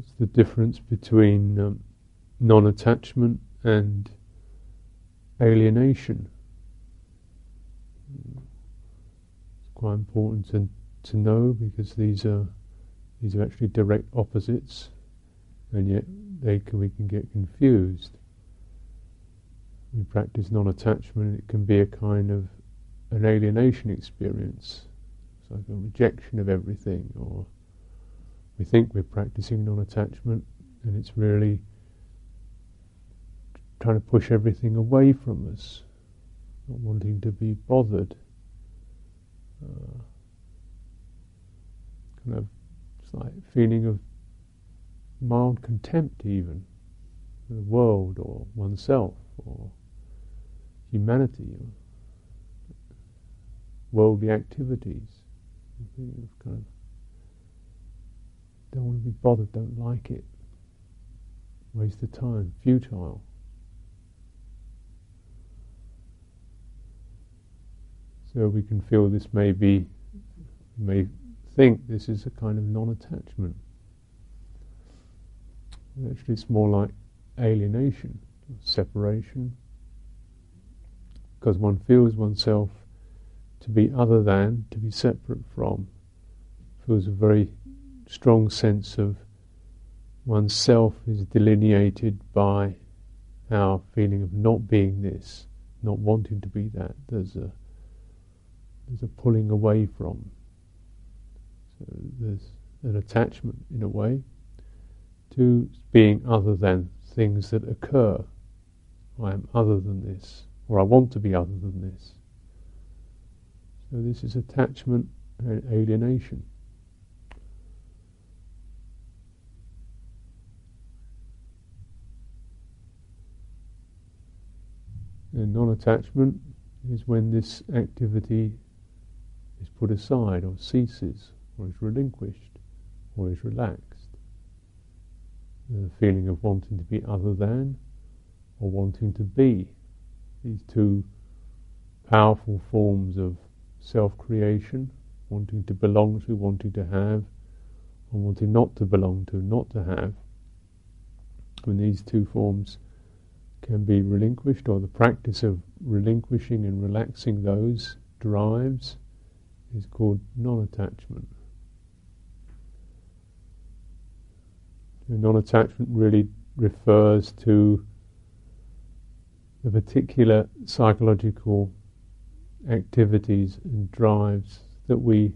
what's the difference between um, non attachment and alienation? It's quite important to, to know because these are these are actually direct opposites, and yet they can, we can get confused. We practice non-attachment; it can be a kind of an alienation experience. It's like a rejection of everything, or we think we're practicing non-attachment, and it's really trying to push everything away from us, not wanting to be bothered. Uh, kind of, like feeling of mild contempt, even for the world or oneself or humanity or worldly activities. Kind of don't want to be bothered, don't like it, waste of time, futile. So we can feel this may be, may think this is a kind of non-attachment. Actually, it's more like alienation, separation, because one feels oneself to be other than, to be separate from, feels a very strong sense of oneself is delineated by our feeling of not being this, not wanting to be that. There's a there's a pulling away from. So there's an attachment in a way to being other than things that occur. I am other than this, or I want to be other than this. So this is attachment and alienation. And non attachment is when this activity is put aside or ceases or is relinquished or is relaxed. The feeling of wanting to be other than or wanting to be. These two powerful forms of self creation, wanting to belong to, wanting to have, or wanting not to belong to, not to have. When these two forms can be relinquished, or the practice of relinquishing and relaxing those drives is called non attachment. Non attachment really refers to the particular psychological activities and drives that we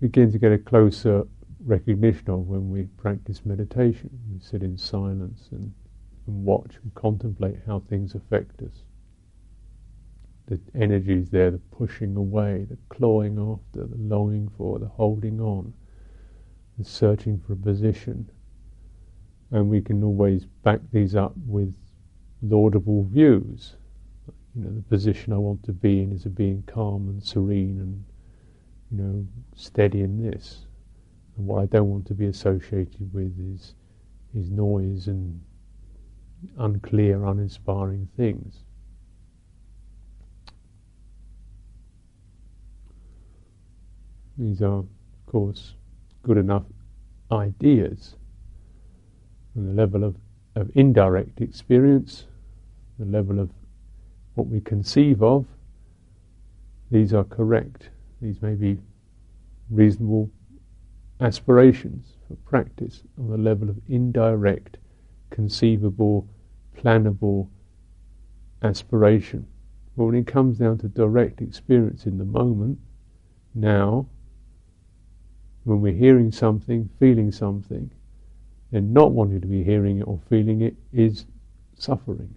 begin to get a closer recognition of when we practice meditation. We sit in silence and, and watch and contemplate how things affect us the energies there, the pushing away, the clawing after, the longing for, the holding on, the searching for a position. And we can always back these up with laudable views. You know, the position I want to be in is of being calm and serene and, you know, steady in this. And what I don't want to be associated with is, is noise and unclear, uninspiring things. These are, of course, good enough ideas. On the level of, of indirect experience, the level of what we conceive of, these are correct. These may be reasonable aspirations for practice on the level of indirect, conceivable, plannable aspiration. But when it comes down to direct experience in the moment, now, when we're hearing something, feeling something, then not wanting to be hearing it or feeling it is suffering,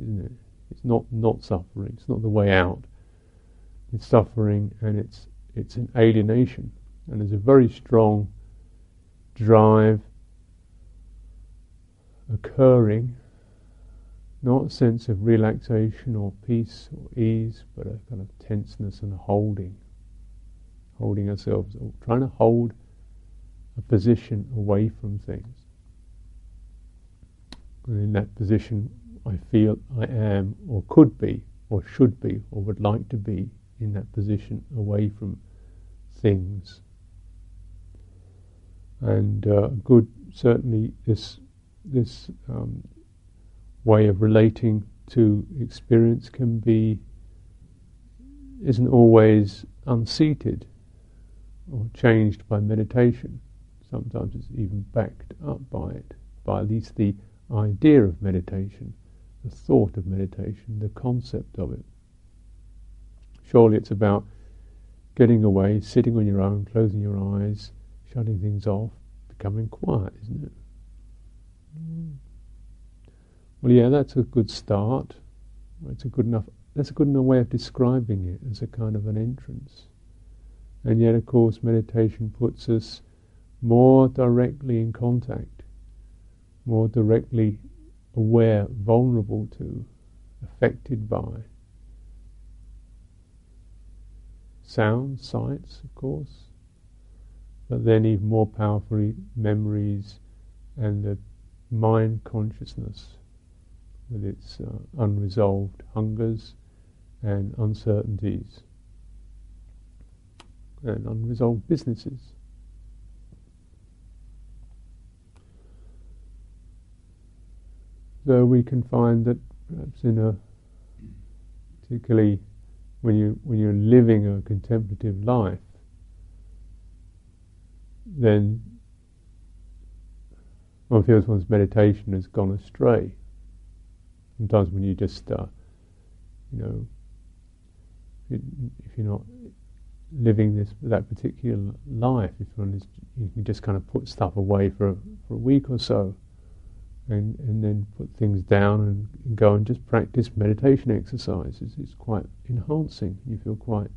isn't it? It's not not suffering. It's not the way out. It's suffering, and it's it's an alienation, and there's a very strong drive occurring, not a sense of relaxation or peace or ease, but a kind of tenseness and holding holding ourselves, trying to hold a position away from things. And in that position, I feel I am, or could be, or should be, or would like to be in that position away from things. And uh, good, certainly, this this um, way of relating to experience can be isn't always unseated or changed by meditation. Sometimes it's even backed up by it, by at least the idea of meditation, the thought of meditation, the concept of it. Surely it's about getting away, sitting on your own, closing your eyes, shutting things off, becoming quiet, isn't it? Well, yeah, that's a good start. It's a good enough. That's a good enough way of describing it as a kind of an entrance. And yet, of course, meditation puts us more directly in contact, more directly aware, vulnerable to, affected by sounds, sights, of course, but then even more powerfully memories and the mind consciousness with its uh, unresolved hungers and uncertainties and unresolved businesses. So we can find that perhaps in a particularly when you when you're living a contemplative life, then one feels one's meditation has gone astray. Sometimes when you just, uh, you know, if you're not living this that particular life, if one is, you can just kind of put stuff away for a, for a week or so, and and then put things down and, go and just practice meditation exercises. It's quite enhancing. You feel quite,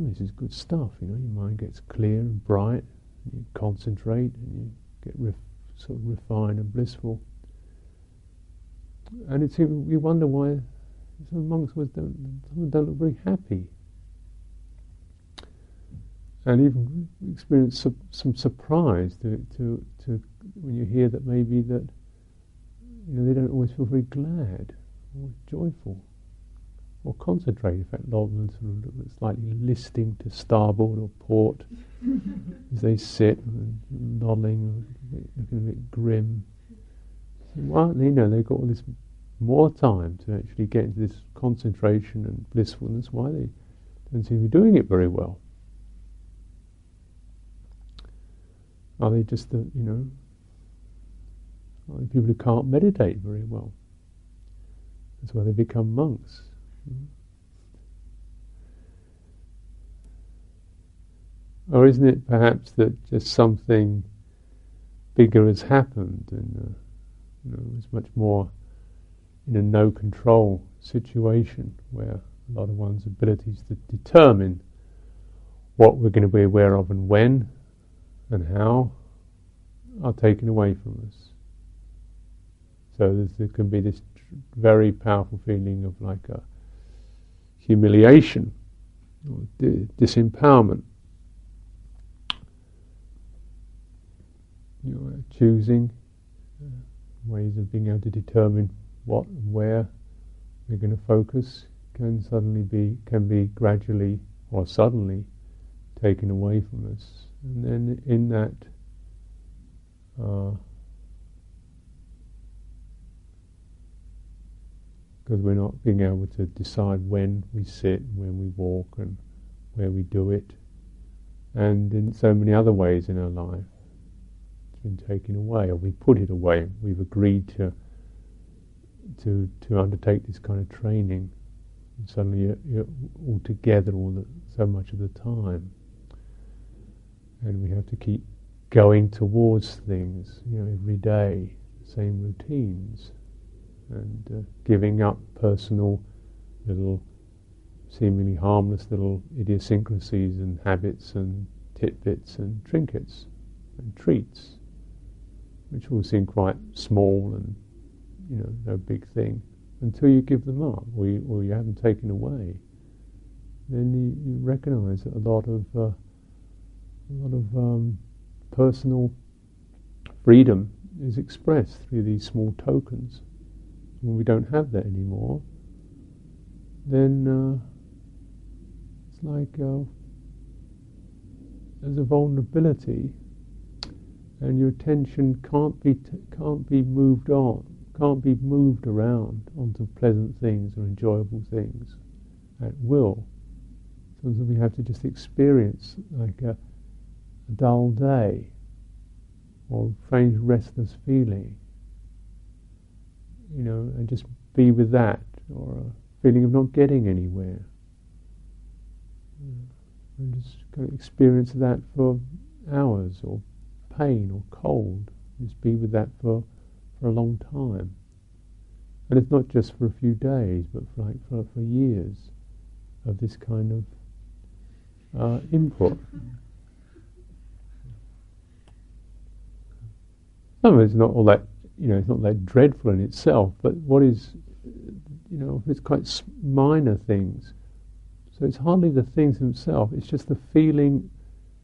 oh, this is good stuff. You know, your mind gets clear and bright. And you concentrate and you get ref, sort of refined and blissful. And it's you wonder why some monks don't, some don't look very happy and even experience su- some surprise to, to, to when you hear that maybe that you know they don't always feel very glad or joyful or concentrated. In fact, lot sort of slightly listing to starboard or port as they sit nodding, looking a bit grim. Well, you know, they've got all this more time to actually get into this concentration and blissfulness. Why they don't seem to be doing it very well? Are they just the, you know, are they people who can't meditate very well? That's why they become monks. Or isn't it perhaps that just something bigger has happened and uh, you know, it's much more in a no control situation where a lot of one's abilities to determine what we're going to be aware of and when and how are taken away from us. So there can be this very powerful feeling of like a humiliation or di- disempowerment. You know, choosing uh, ways of being able to determine what and where we're going to focus can suddenly be can be gradually or suddenly taken away from us and then in that because we're not being able to decide when we sit, when we walk, and where we do it, and in so many other ways in our life, it's been taken away, or we put it away. We've agreed to to to undertake this kind of training, and suddenly you're, you're all together all the, so much of the time. And we have to keep going towards things, you know, every day, same routines, and uh, giving up personal little, seemingly harmless little idiosyncrasies and habits and titbits and trinkets and treats, which all seem quite small and you know no big thing, until you give them up or you, or you have them taken away. Then you, you recognise that a lot of uh, a lot of um, personal freedom is expressed through these small tokens. When we don't have that anymore, then uh, it's like uh, there's a vulnerability and your attention can't be t- can't be moved on, can't be moved around onto pleasant things or enjoyable things at will. So we have to just experience like a, a dull day or strange restless feeling, you know, and just be with that, or a feeling of not getting anywhere. And just kind of experience that for hours, or pain, or cold. Just be with that for, for a long time. And it's not just for a few days, but for like for, for years of this kind of uh, input. Some of it's not all that, you know, it's not that dreadful in itself, but what is, you know, it's quite minor things. So it's hardly the things themselves, it's just the feeling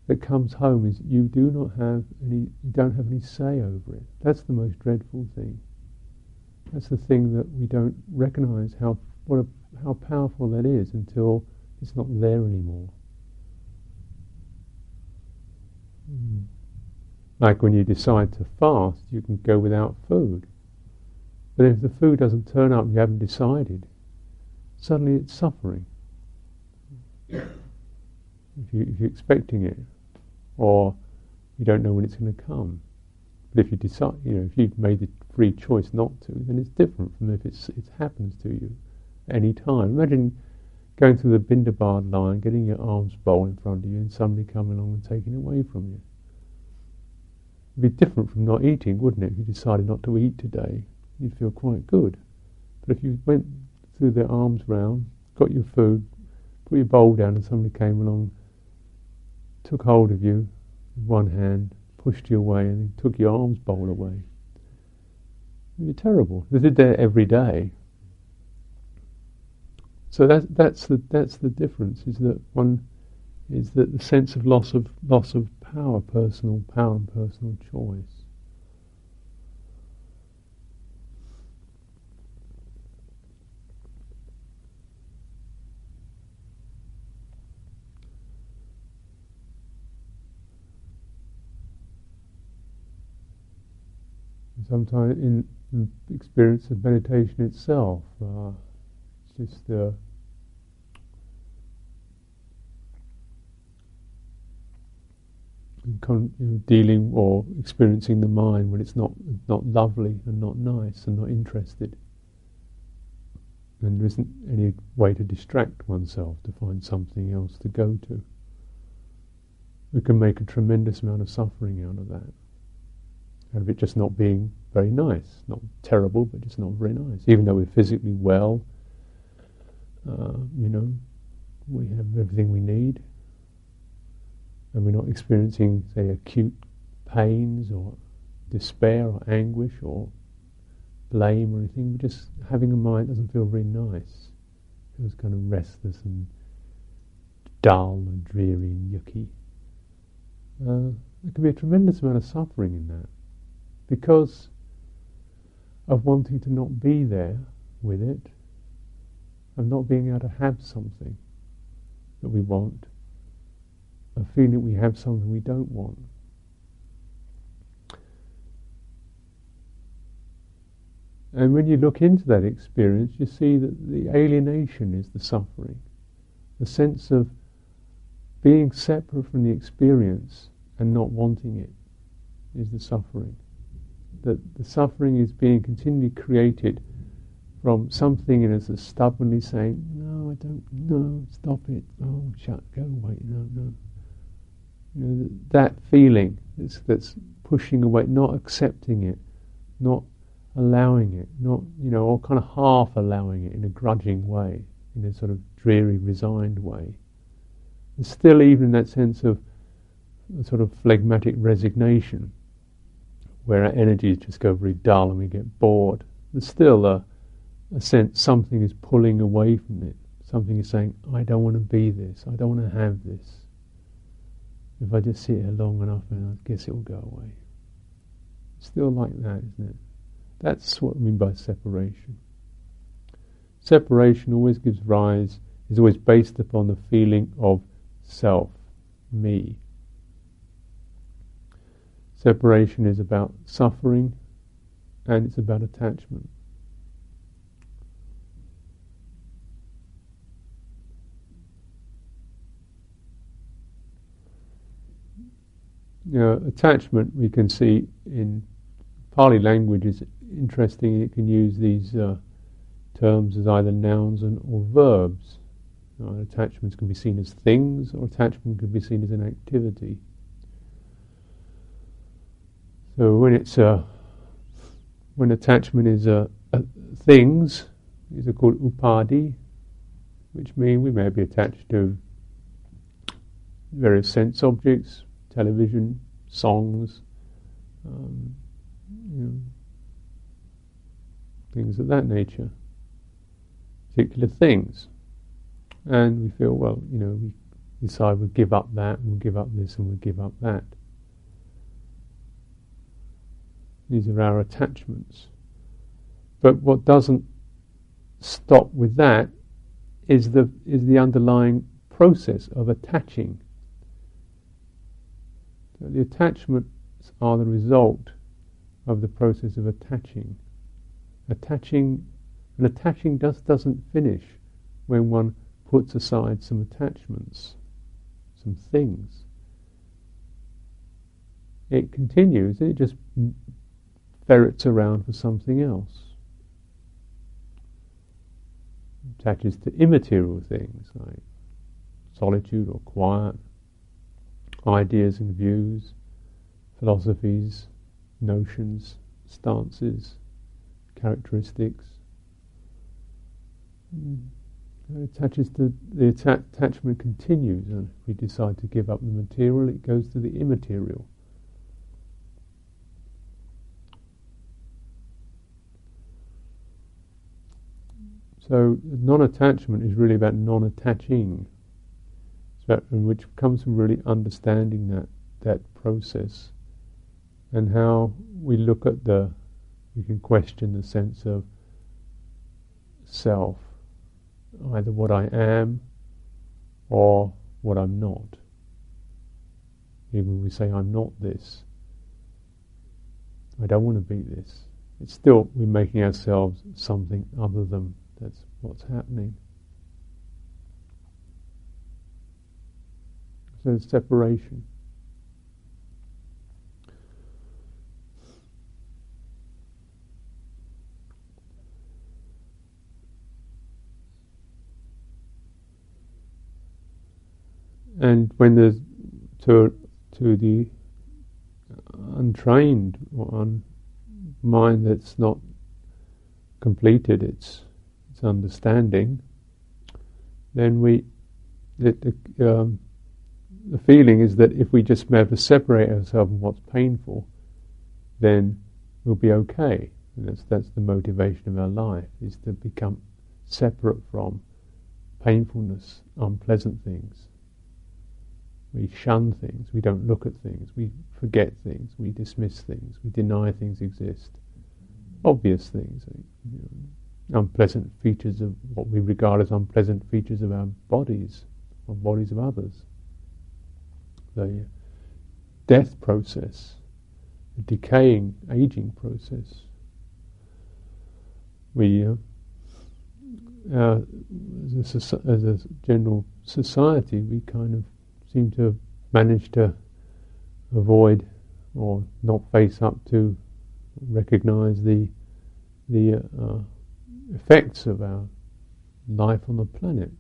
that comes home is you do not have any, you don't have any say over it. That's the most dreadful thing. That's the thing that we don't recognize how, what a, how powerful that is until it's not there anymore. Mm. Like when you decide to fast, you can go without food. But if the food doesn't turn up and you haven't decided, suddenly it's suffering. If, you, you're expecting it, or you don't know when it's going to come. But if you decide, you know, if you've made the free choice not to, then it's different from if it's, it happens to you any time. Imagine going through the pindapat line, getting your alms bowl in front of you, and somebody coming along and taking it away from you. It'd be different from not eating, wouldn't it? If you decided not to eat today, you'd feel quite good. But if you went through their alms round, got your food, put your bowl down, and somebody came along, took hold of you with one hand, pushed you away, and took your alms bowl away. It'd be terrible. They did that every day. So that, that's the that's the difference. Is that one is that the sense of loss of loss of power, personal power and personal choice. Sometimes in the experience of meditation itself, uh, it's just uh, con- dealing or experiencing the mind when it's not not lovely and not nice and not interested. And there isn't any way to distract oneself to find something else to go to. We can make a tremendous amount of suffering out of that. Out of it just not being very nice. Not terrible, but just not very nice. Even though we're physically well, uh, you know, we have everything we need, and we're not experiencing, say, acute pains or despair or anguish or blame or anything. We're just having a mind that doesn't feel very nice. It feels kind of restless and dull and dreary and yucky. Uh, there can be a tremendous amount of suffering in that because of wanting to not be there with it, of not being able to have something that we want a feeling we have something we don't want. And when you look into that experience, you see that the alienation is the suffering. The sense of being separate from the experience and not wanting it is the suffering. That the suffering is being continually created from something in us that's stubbornly saying, No, I don't, no, stop it, oh, shut, go away, no, no. You know, that feeling that's, that's pushing away, not accepting it, not allowing it, not, you know, or kind of half allowing it in a grudging way, in a sort of dreary, resigned way. And still, even in that sense of sort of phlegmatic resignation, where our energies just go very dull and we get bored, there's still a, a sense something is pulling away from it. Something is saying, I don't want to be this, I don't want to have this. If I just sit here long enough, then I guess it will go away. Still like that, isn't it? That's what I mean by separation. Separation always gives rise, is always based upon the feeling of self, me. Separation is about suffering and it's about attachment. You know, attachment we can see in Pali language is interesting. It can use these uh, terms as either nouns and or verbs. Uh, attachments can be seen as things, or attachment can be seen as an activity. So when it's uh, when attachment is uh, uh, things, these are called upadhi, which mean we may be attached to various sense objects, television, songs, um, you know, things of that nature, particular things. And we feel, well, you know, we decide we'll give up that, and we'll give up this, and we'll give up that. These are our attachments. But what doesn't stop with that is the is the underlying process of attaching. The attachments are the result of the process of attaching. Attaching and attaching just doesn't finish when one puts aside some attachments, some things. It continues, it just ferrets around for something else. Attaches to immaterial things like solitude or quiet, ideas and views, philosophies, notions, stances, characteristics. Mm. It attaches to the atta- attachment continues, and if we decide to give up the material, it goes to the immaterial. So non-attachment is really about non-attaching, which comes from really understanding that that process and how we look at the, we can question the sense of self, either what I am or what I'm not. Even we say I'm not this, I don't want to be this. It's still we're making ourselves something other than that's what's happening. So separation. And when there's to to the untrained un mind that's not completed its its understanding, then we the, um, the feeling is that if we just ever separate ourselves from what's painful, then we'll be okay. And that's that's the motivation of our life is to become separate from painfulness, unpleasant things. We shun things, we don't look at things, we forget things, we dismiss things, we deny things exist. Obvious things, you know, unpleasant features of what we regard as unpleasant features of our bodies, or bodies of others. The death process, the decaying, aging process. We, uh, as, a, as a general society, we kind of seem to have managed to avoid or not face up to recognize the the uh, effects of our life on the planet.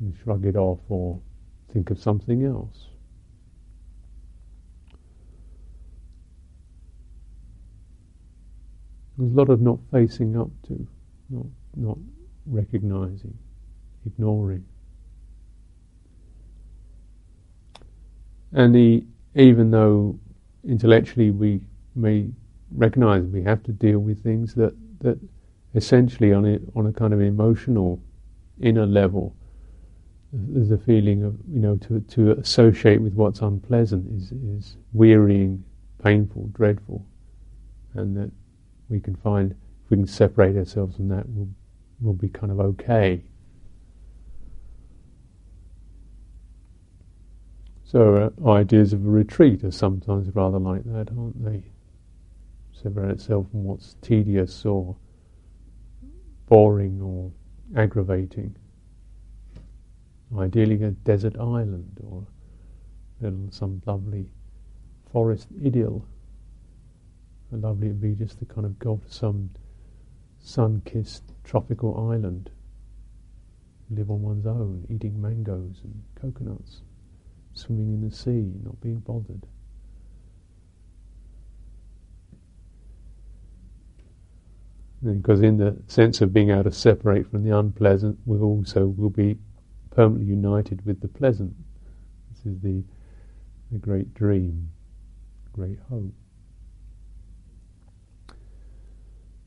We shrug it off or think of something else. There's a lot of not facing up to, not not recognizing, ignoring. And the, even though intellectually we may recognize we have to deal with things that, that essentially on a, on a kind of emotional inner level, there's a feeling of, you know, to, to associate with what's unpleasant is, is wearying, painful, dreadful. And that we can find, if we can separate ourselves from that, we'll, we'll be kind of okay. So uh, ideas of a retreat are sometimes rather like that, aren't they? Separate itself from what's tedious or boring or aggravating. Ideally, a desert island or some lovely forest idyll. lovely it'd be just to kind of go to some sun-kissed tropical island, live on one's own, eating mangoes and coconuts, swimming in the sea, not being bothered. because in the sense of being able to separate from the unpleasant, we also will be permanently united with the pleasant. This is the the great dream, great hope.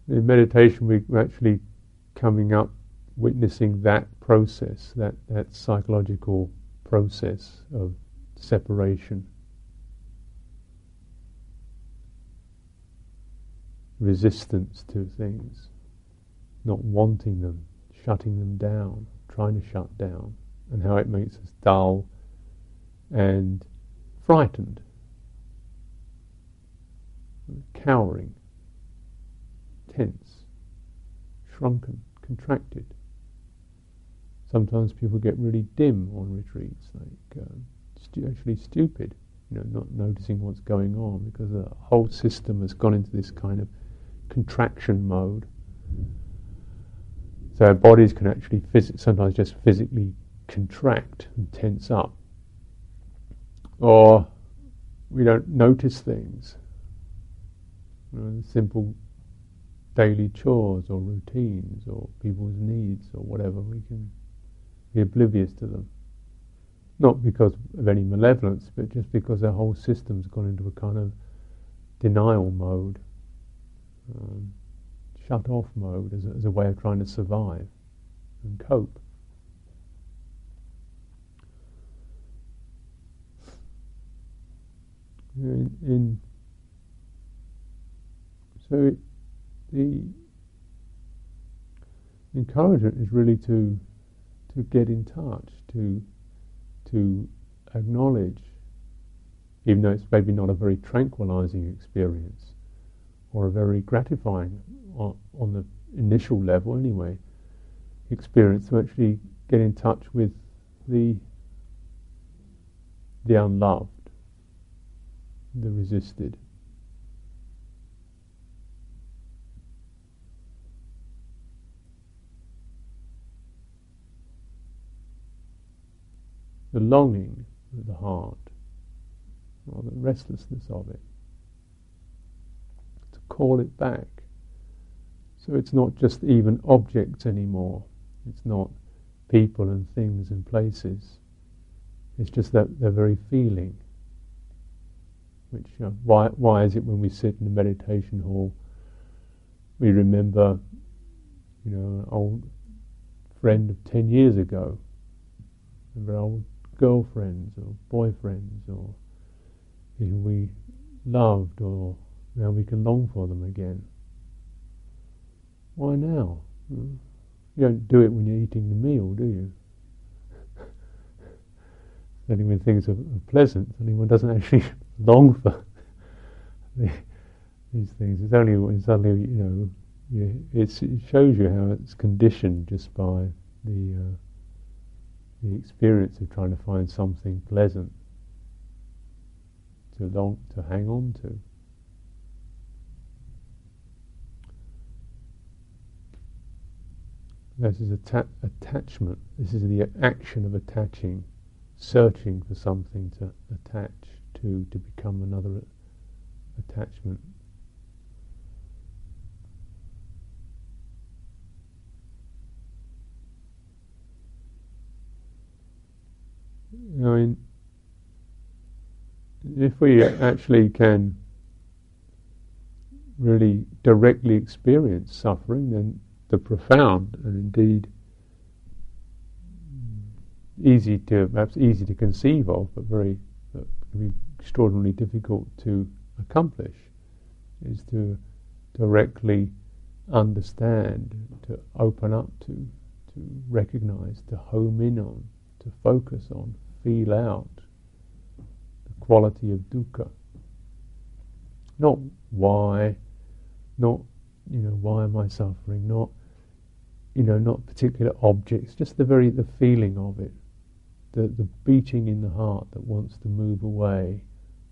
In meditation, we're actually coming up, witnessing that process, that, that psychological process of separation. Resistance to things, not wanting them, shutting them down, trying to shut down, and how it makes us dull and frightened, cowering, tense, shrunken, contracted. Sometimes people get really dim on retreats, like uh, stu- actually stupid, you know, not noticing what's going on because the whole system has gone into this kind of contraction mode. So our bodies can actually phys- sometimes just physically contract and tense up or we don't notice things. You know, simple daily chores or routines or people's needs or whatever, we can be oblivious to them. Not because of any malevolence, but just because our whole system's gone into a kind of denial mode, um, shut off mode as a, as a way of trying to survive and cope. In, in so it, the encouragement is really to to get in touch, to to acknowledge, even though it's maybe not a very tranquilizing experience or a very gratifying on, on the initial level anyway, experience to actually get in touch with the the unloved the resisted. The longing of the heart, or the restlessness of it, to call it back. So it's not just even objects anymore. It's not people and things and places. It's just that their very feeling which you know, why why is it when we sit in the meditation hall we remember you know an old friend of ten years ago, remember old girlfriends or boyfriends or who we loved or now we can long for them again. Why now? You don't do it when you're eating the meal, do you? Only when things are, pleasant, only one doesn't actually long for the, these things. It's only when suddenly, you know, you, it shows you how it's conditioned just by the uh, the experience of trying to find something pleasant to long to hang on to. This is atta- attachment. This is the action of attaching, searching for something to attach to to become another attachment. I mean, if we actually can really directly experience suffering, then the profound and indeed easy to perhaps easy to conceive of, but very but be extraordinarily difficult to accomplish is to directly understand, to open up to, to recognize, to home in on, to focus on, feel out the quality of dukkha. Not why, not, you know, why am I suffering, not, you know, not particular objects, just the very, the feeling of it, the, the beating in the heart that wants to move away,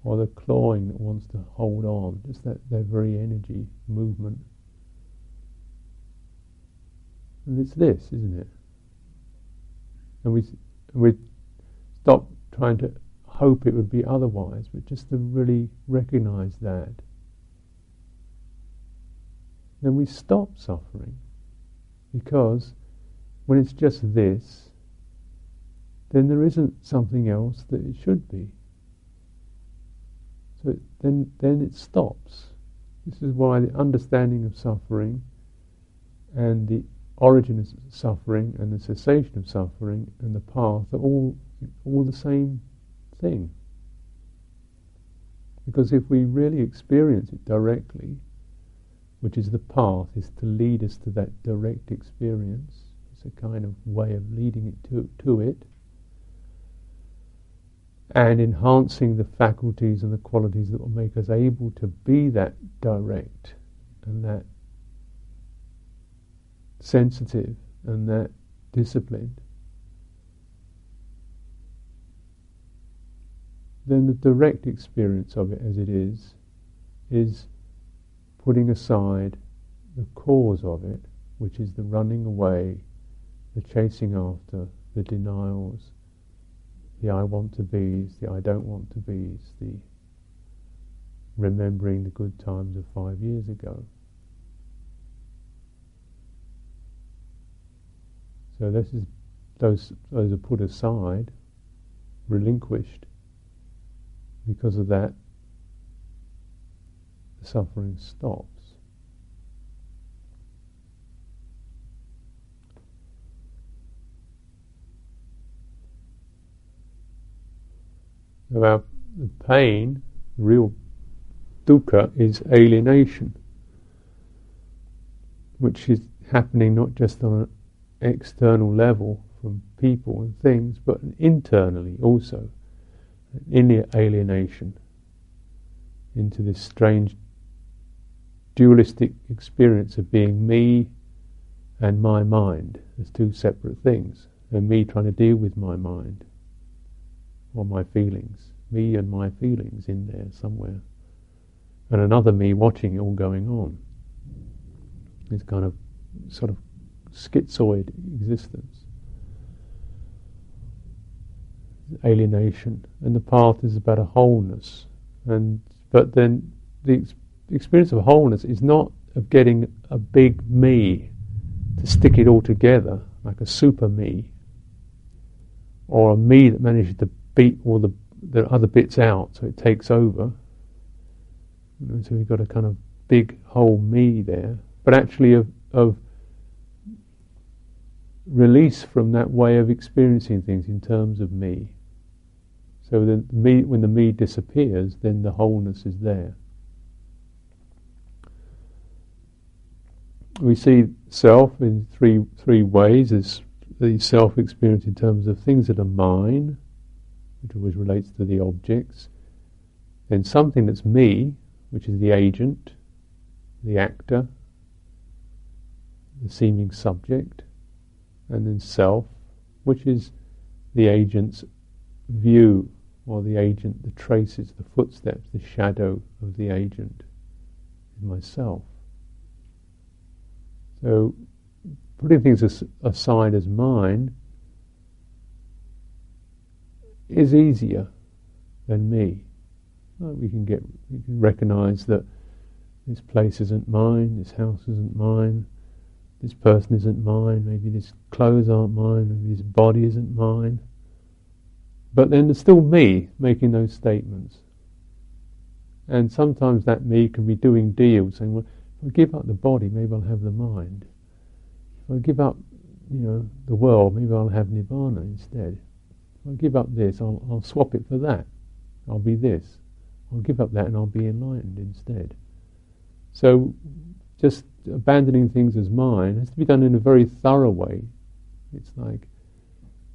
or the clawing that wants to hold on, just that, that very energy, movement. And it's this, isn't it? And we, we stop trying to hope it would be otherwise, but just to really recognize that. Then we stop suffering. Because when it's just this, then there isn't something else that it should be. So it, then, then it stops. This is why the understanding of suffering and the origin of suffering and the cessation of suffering and the path are all all the same thing. Because if we really experience it directly, which is the path, is to lead us to that direct experience. It's a kind of way of leading it to, to it and enhancing the faculties and the qualities that will make us able to be that direct and that sensitive and that disciplined, then the direct experience of it as it is is putting aside the cause of it, which is the running away, the chasing after, the denials, the I want to be's, the I don't want to be's, the remembering the good times of five years ago. So this is those those are put aside, relinquished. Because of that, the suffering stops. About the pain, real dukkha is alienation, which is happening not just on an external level from people and things, but internally also. Inner alienation into this strange dualistic experience of being me and my mind as two separate things, and me trying to deal with my mind or my feelings, me and my feelings in there somewhere, and another me watching it all going on. This kind of sort of schizoid existence, alienation, and the path is about a wholeness. And but then the, ex- experience of wholeness is not of getting a big me to stick it all together like a super me, or a me that manages to beat all the the other bits out so it takes over. So we've got a kind of big whole me there, but actually of of release from that way of experiencing things in terms of me. So the me, when the me disappears, then the wholeness is there. We see self in three three ways: as the self experience in terms of things that are mine, which always relates to the objects. Then something that's me, which is the agent, the actor, the seeming subject and then self, which is the agent's view or the agent, the traces, the footsteps, the shadow of the agent myself. So, putting things as, aside as mine is easier than me. we can get, we can recognize that this place isn't mine, this house isn't mine, this person isn't mine, maybe this clothes aren't mine, maybe this body isn't mine. But then there's still me making those statements. And sometimes that me can be doing deals, saying, well, if I give up the body, maybe I'll have the mind. If I give up, you know, the world, maybe I'll have nibbana instead. If I give up this, I'll, I'll swap it for that. I'll be this. I'll give up that and I'll be enlightened instead. So just abandoning things as mine has to be done in a very thorough way. It's like,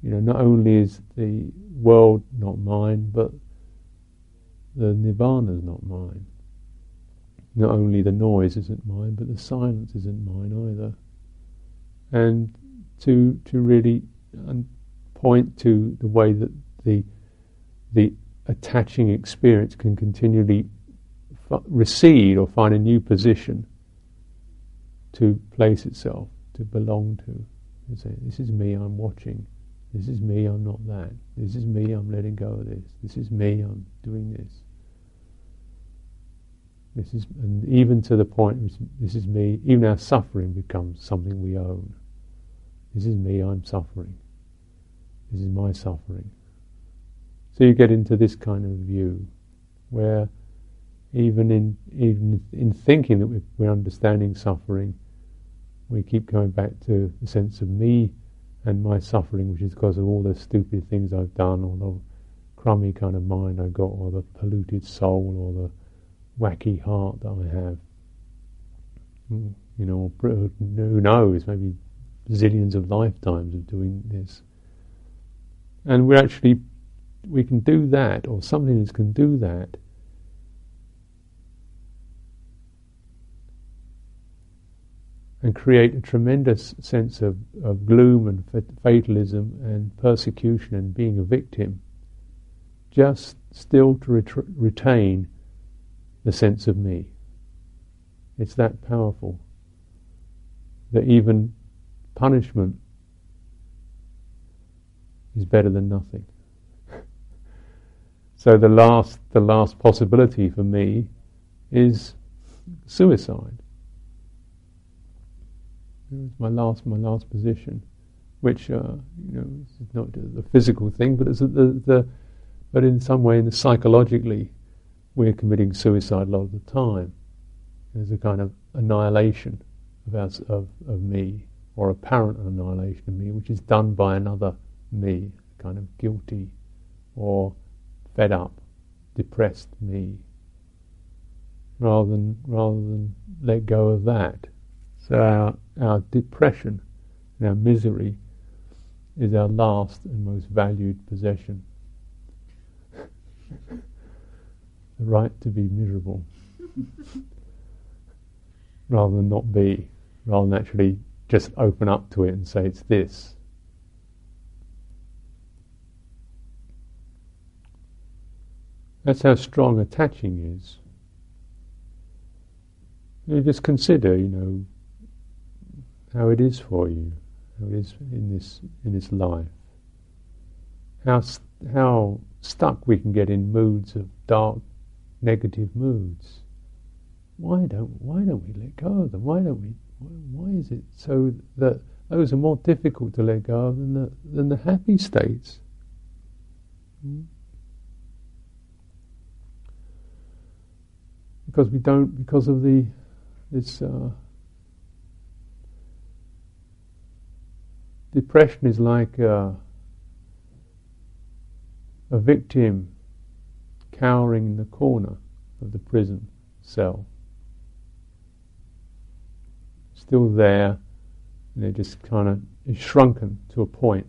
you know, not only is the world not mine, but the nirvana is not mine. Not only the noise isn't mine, but the silence isn't mine either. And to to really point to the way that the the attaching experience can continually f- recede or find a new position to place itself, to belong to. You say, this is me, I'm watching. This is me, I'm not that. This is me, I'm letting go of this. This is me, I'm doing this. This is, and even to the point, this is me, even our suffering becomes something we own. This is me, I'm suffering. This is my suffering. So you get into this kind of view where even in even in thinking that we're understanding suffering, we keep going back to the sense of me and my suffering, which is because of all the stupid things I've done, or the crummy kind of mind I got, or the polluted soul, or the wacky heart that I have. Hmm, you know, who knows, maybe zillions of lifetimes of doing this. And we're actually, we can do that, or something that can do that. And create a tremendous sense of, of gloom and fatalism and persecution and being a victim, just still to ret- retain the sense of me. It's that powerful. That even punishment is better than nothing. so the last, the last possibility for me is suicide It's my last my last position, which uh, you know is not the physical thing, but it's the, the but in some way, in the psychologically, we're committing suicide a lot of the time. There's a kind of annihilation of, our, of of me, or apparent annihilation of me, which is done by another me, kind of guilty, or fed up, depressed me. Rather than rather than let go of that so our, our depression and our misery is our last and most valued possession. the right to be miserable rather than not be, rather than actually just open up to it and say it's this. That's how strong attaching is. You just consider, you know, how it is for you, how it is in this in this life. How how stuck we can get in moods of dark, negative moods. Why don't why don't we let go of them? Why don't we? Why is it so that those are more difficult to let go of than the than the happy states? Hmm? Because we don't because of the this. Uh, Depression is like a, a victim cowering in the corner of the prison cell. Still there, and they're just kind of shrunken to a point.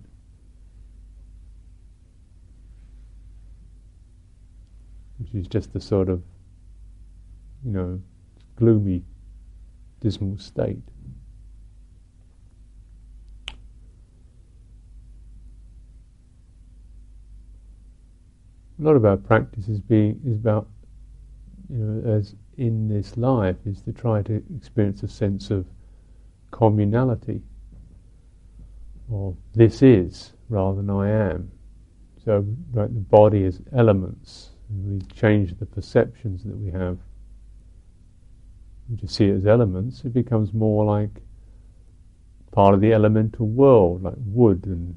Which is just the sort of, you know, gloomy, dismal state. a lot of our practice is being is about you know as in this life is to try to experience a sense of communality or this is rather than I am. So like the body is elements we change the perceptions that we have. Just see it as elements, it becomes more like part of the elemental world, like wood and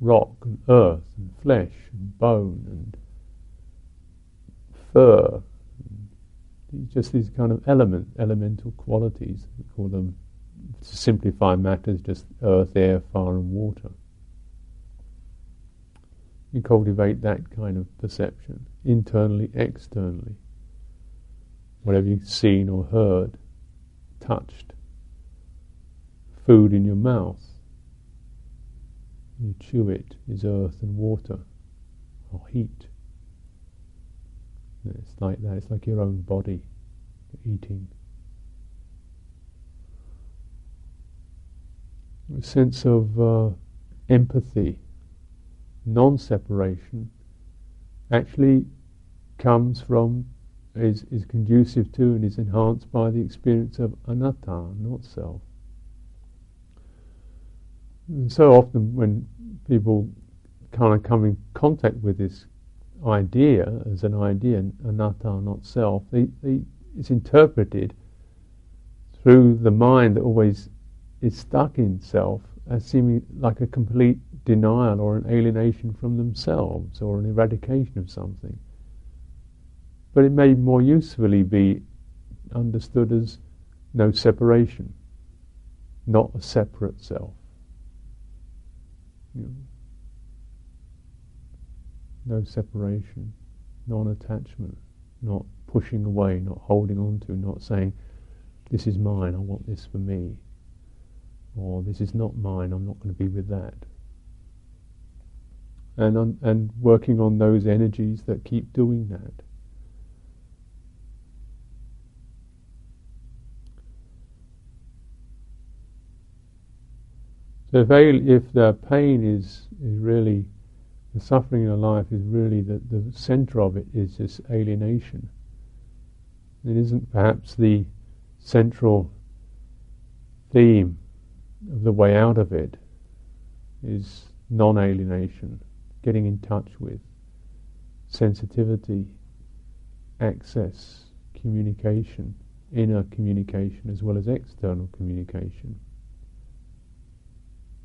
rock and earth and flesh and bone and fur. Just these kind of element, elemental qualities. We call them, to simplify matters, just earth, air, fire, and water. You cultivate that kind of perception, internally, externally. Whatever you've seen or heard, touched, food in your mouth, you chew it is earth and water or heat. It's like that. It's like your own body eating. A sense of uh, empathy, non-separation, actually comes from, is, is conducive to and is enhanced by the experience of anatta, not self. And so often when people kind of come in contact with this idea as an idea, anatta, not self, they, they, it's interpreted through the mind that always is stuck in self as seeming like a complete denial or an alienation from themselves or an eradication of something. But it may more usefully be understood as no separation, not a separate self. No separation, non attachment, not pushing away, not holding on to, not saying, This is mine, I want this for me. Or this is not mine, I'm not going to be with that. And, on, and working on those energies that keep doing that. So if, if the pain is, is really, the suffering in life is really the, the center of it is this alienation. It isn't perhaps the central theme of the way out of it is non-alienation, getting in touch with, sensitivity, access, communication, inner communication as well as external communication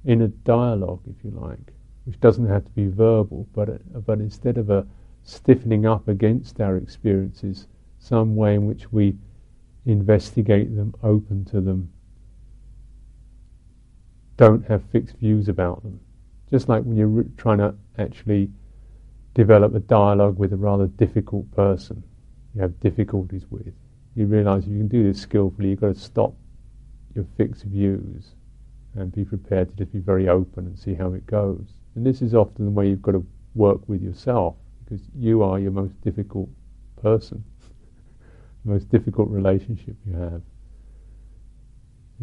in a dialogue, if you like, which doesn't have to be verbal, but, but instead of a stiffening up against our experiences, some way in which we investigate them, open to them, don't have fixed views about them. Just like when you're trying to actually develop a dialogue with a rather difficult person you have difficulties with, you realize if you can do this skillfully, you've got to stop your fixed views and be prepared to just be very open and see how it goes. And this is often the way you've got to work with yourself because you are your most difficult person. the most difficult relationship you have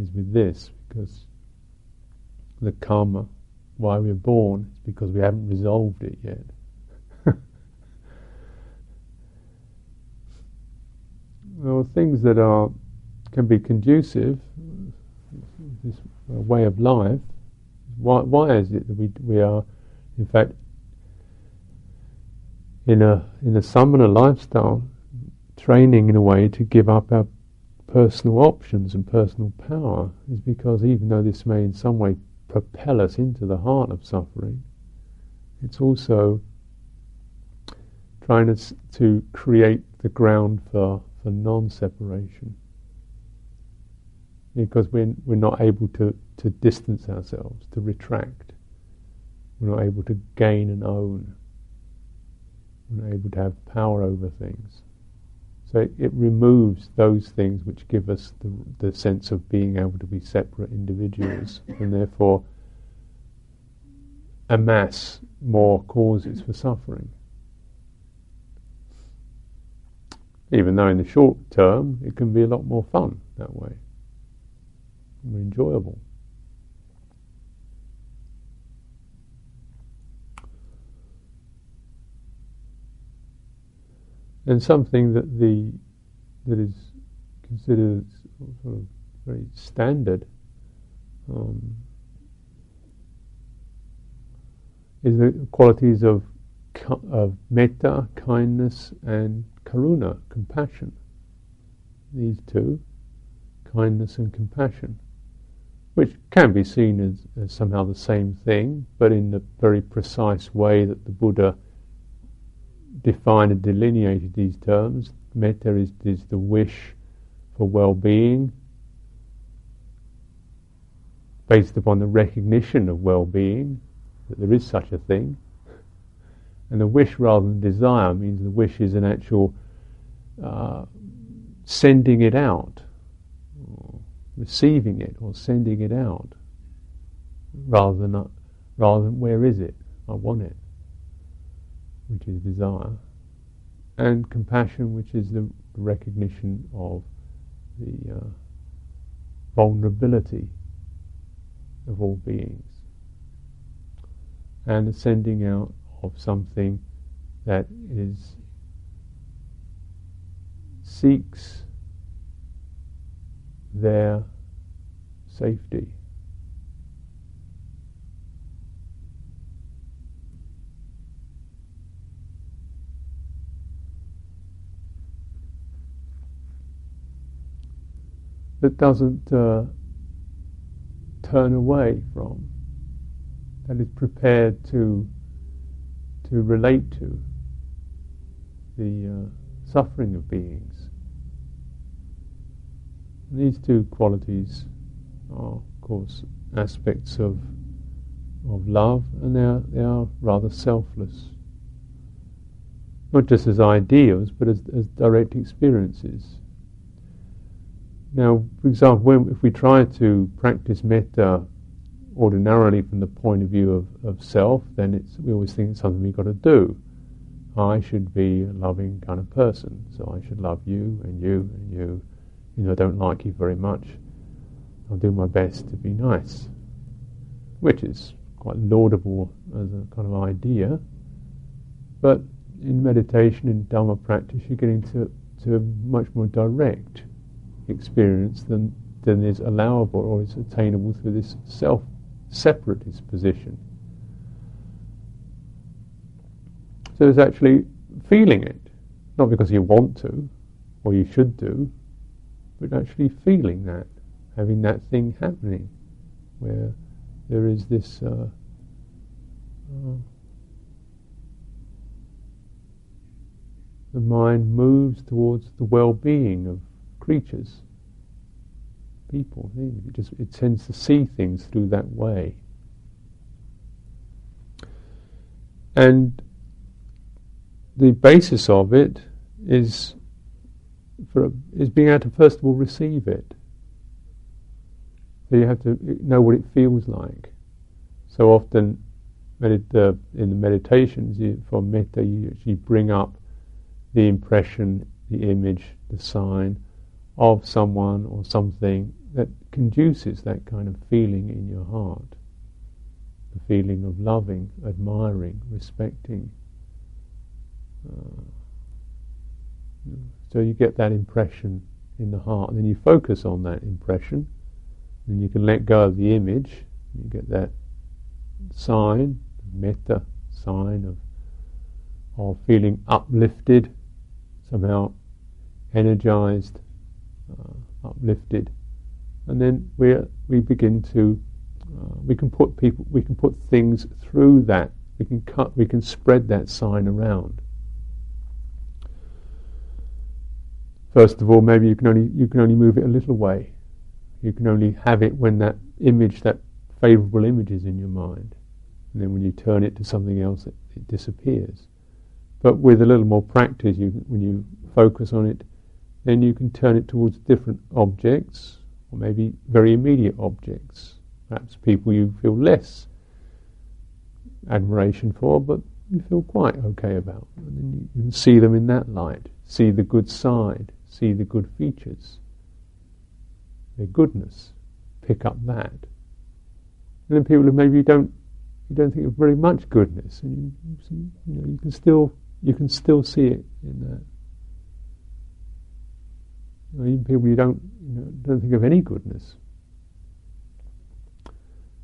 is with this because the karma, why we're born, is because we haven't resolved it yet. well, things that are can be conducive. This way of life. Why, why is it that we, we are, in fact, in a in a samana lifestyle, training in a way to give up our personal options and personal power is because even though this may in some way propel us into the heart of suffering, it's also trying to, to create the ground for, for non-separation because we're, we're not able to, to distance ourselves, to retract. We're not able to gain and own. We're not able to have power over things. So it, it removes those things which give us the, the sense of being able to be separate individuals and therefore amass more causes for suffering. Even though in the short term it can be a lot more fun that way more enjoyable. And something that the that is considered sort of very standard um, is the qualities of of metta, kindness, and karuna, compassion. These two, kindness and compassion which can be seen as, as, somehow the same thing, but in the very precise way that the Buddha defined and delineated these terms. Metta is, is the wish for well-being, based upon the recognition of well-being, that there is such a thing. And the wish rather than desire means the wish is an actual uh, sending it out receiving it or sending it out, rather than rather than where is it? I want it, which is desire. and compassion, which is the recognition of the uh, vulnerability of all beings, and the sending out of something that is seeks their safety. That doesn't uh, turn away from, that is prepared to to relate to the uh, suffering of beings. These two qualities are, of course, aspects of of love, and they are, they are rather selfless. Not just as ideals, but as, as direct experiences. Now, for example, when, if we try to practice metta ordinarily from the point of view of, of self, then it's, we always think it's something we've got to do. I should be a loving kind of person, so I should love you and you and you. You know, I don't like you very much. I'll do my best to be nice, which is quite laudable as a kind of idea. But in meditation, in Dhamma practice, you're getting to, to a much more direct experience than, than is allowable or is attainable through this self separatist position. So it's actually feeling it, not because you want to or you should do, but actually feeling that, having that thing happening, where there is this. Uh, uh, the mind moves towards the well-being of creatures, people. It just it tends to see things through that way. And the basis of it is for is being able to first of all receive it. So you have to know what it feels like. So often, medit- uh, in the meditations you, for metta, you actually bring up the impression, the image, the sign of someone or something that conduces that kind of feeling in your heart. The feeling of loving, admiring, respecting. Uh, so you get that impression in the heart, and then you focus on that impression, and you can let go of the image. You get that sign, metta sign of of feeling uplifted, somehow energized, uh, uplifted, and then we we begin to uh, we can put people we can put things through that. We can cut. We can spread that sign around. First of all, maybe you can only you can only move it a little way. You can only have it when that image, that favourable image, is in your mind, and then when you turn it to something else, it, it disappears. But with a little more practice, you, when you focus on it, then you can turn it towards different objects, or maybe very immediate objects. Perhaps people you feel less admiration for, but you feel quite okay about. And you can see them in that light, see the good side, see the good features, their goodness, pick up that. And then people who maybe you don't you don't think of very much goodness, and you, you, see, you know you can still you can still see it in that. Know, even people you don't you know, don't think of any goodness,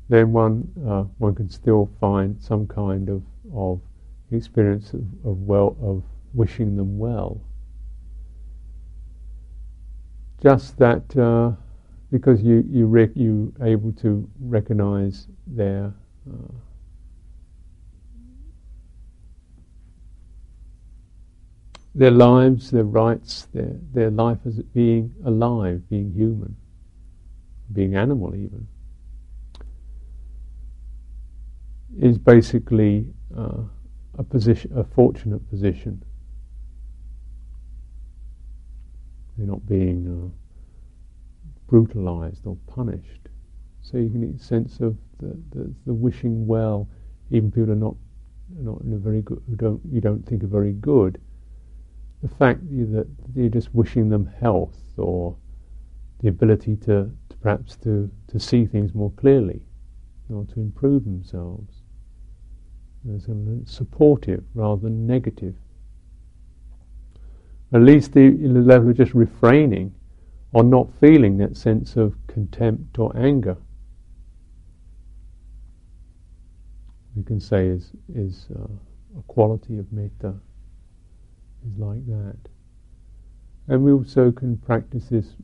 then one uh, one can still find some kind of of experience of, of well of wishing them well just that uh, because you you rec- you able to recognize their uh, their lives, their rights, their their life as being alive, being human, being animal even, is basically uh, a position, a fortunate position They're not being uh, brutalized or punished. So you can get a sense of the, the, the wishing well, even people are not not in a very good who don't you don't think are very good. the fact that you're just wishing them health or the ability to, to perhaps to, to see things more clearly or to improve themselves. It's a supportive rather than negative. At least the, the level of just refraining or not feeling that sense of contempt or anger. We can say is is uh, a quality of metta is like that, and we also can practice this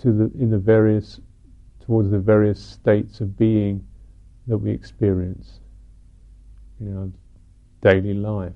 to the in the various towards the various states of being that we experience in our daily life.